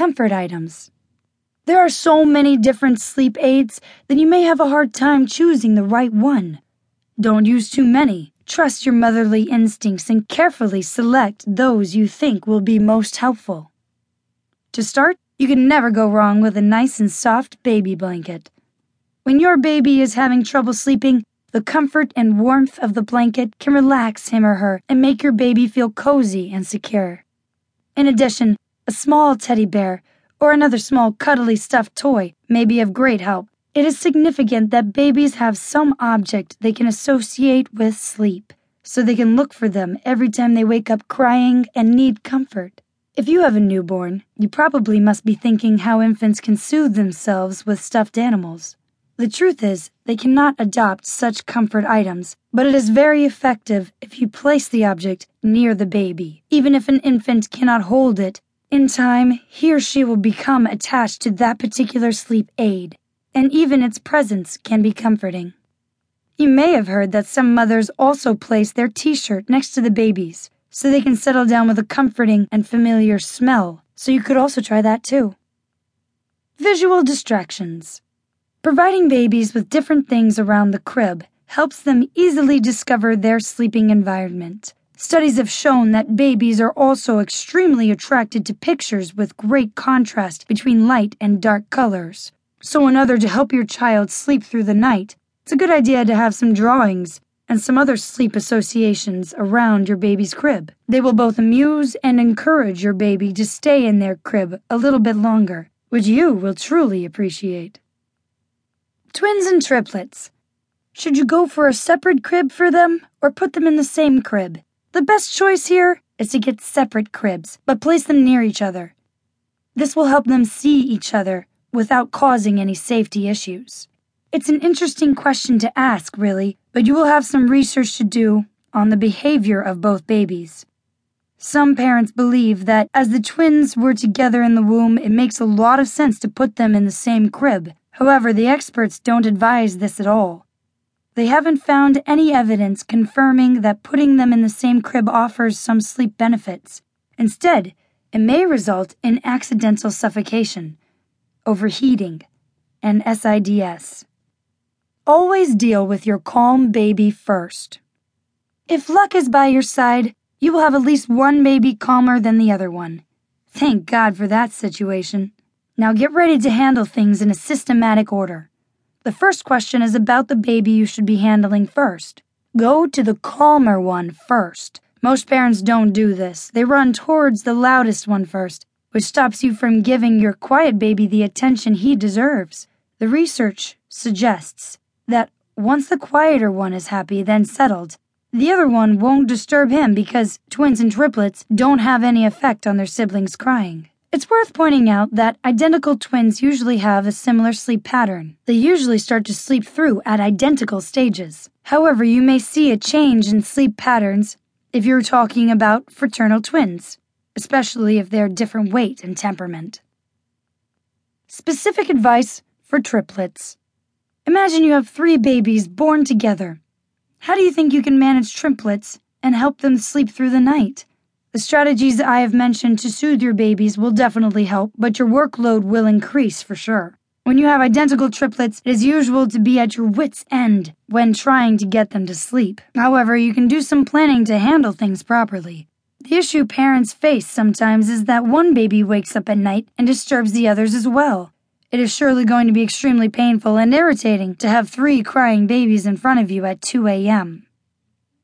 Comfort items. There are so many different sleep aids that you may have a hard time choosing the right one. Don't use too many. Trust your motherly instincts and carefully select those you think will be most helpful. To start, you can never go wrong with a nice and soft baby blanket. When your baby is having trouble sleeping, the comfort and warmth of the blanket can relax him or her and make your baby feel cozy and secure. In addition, a small teddy bear or another small cuddly stuffed toy may be of great help. It is significant that babies have some object they can associate with sleep, so they can look for them every time they wake up crying and need comfort. If you have a newborn, you probably must be thinking how infants can soothe themselves with stuffed animals. The truth is, they cannot adopt such comfort items, but it is very effective if you place the object near the baby. Even if an infant cannot hold it, in time, he or she will become attached to that particular sleep aid, and even its presence can be comforting. You may have heard that some mothers also place their t shirt next to the baby's so they can settle down with a comforting and familiar smell, so you could also try that too. Visual distractions. Providing babies with different things around the crib helps them easily discover their sleeping environment. Studies have shown that babies are also extremely attracted to pictures with great contrast between light and dark colors. So, in order to help your child sleep through the night, it's a good idea to have some drawings and some other sleep associations around your baby's crib. They will both amuse and encourage your baby to stay in their crib a little bit longer, which you will truly appreciate. Twins and triplets. Should you go for a separate crib for them or put them in the same crib? The best choice here is to get separate cribs, but place them near each other. This will help them see each other without causing any safety issues. It's an interesting question to ask, really, but you will have some research to do on the behavior of both babies. Some parents believe that as the twins were together in the womb, it makes a lot of sense to put them in the same crib However, the experts don't advise this at all. They haven't found any evidence confirming that putting them in the same crib offers some sleep benefits. Instead, it may result in accidental suffocation, overheating, and SIDS. Always deal with your calm baby first. If luck is by your side, you will have at least one baby calmer than the other one. Thank God for that situation. Now get ready to handle things in a systematic order. The first question is about the baby you should be handling first. Go to the calmer one first. Most parents don't do this. They run towards the loudest one first, which stops you from giving your quiet baby the attention he deserves. The research suggests that once the quieter one is happy, then settled, the other one won't disturb him because twins and triplets don't have any effect on their siblings crying. It's worth pointing out that identical twins usually have a similar sleep pattern. They usually start to sleep through at identical stages. However, you may see a change in sleep patterns if you're talking about fraternal twins, especially if they're different weight and temperament. Specific advice for triplets. Imagine you have three babies born together. How do you think you can manage triplets and help them sleep through the night? The strategies I have mentioned to soothe your babies will definitely help, but your workload will increase for sure. When you have identical triplets, it is usual to be at your wits' end when trying to get them to sleep. However, you can do some planning to handle things properly. The issue parents face sometimes is that one baby wakes up at night and disturbs the others as well. It is surely going to be extremely painful and irritating to have three crying babies in front of you at 2 a.m.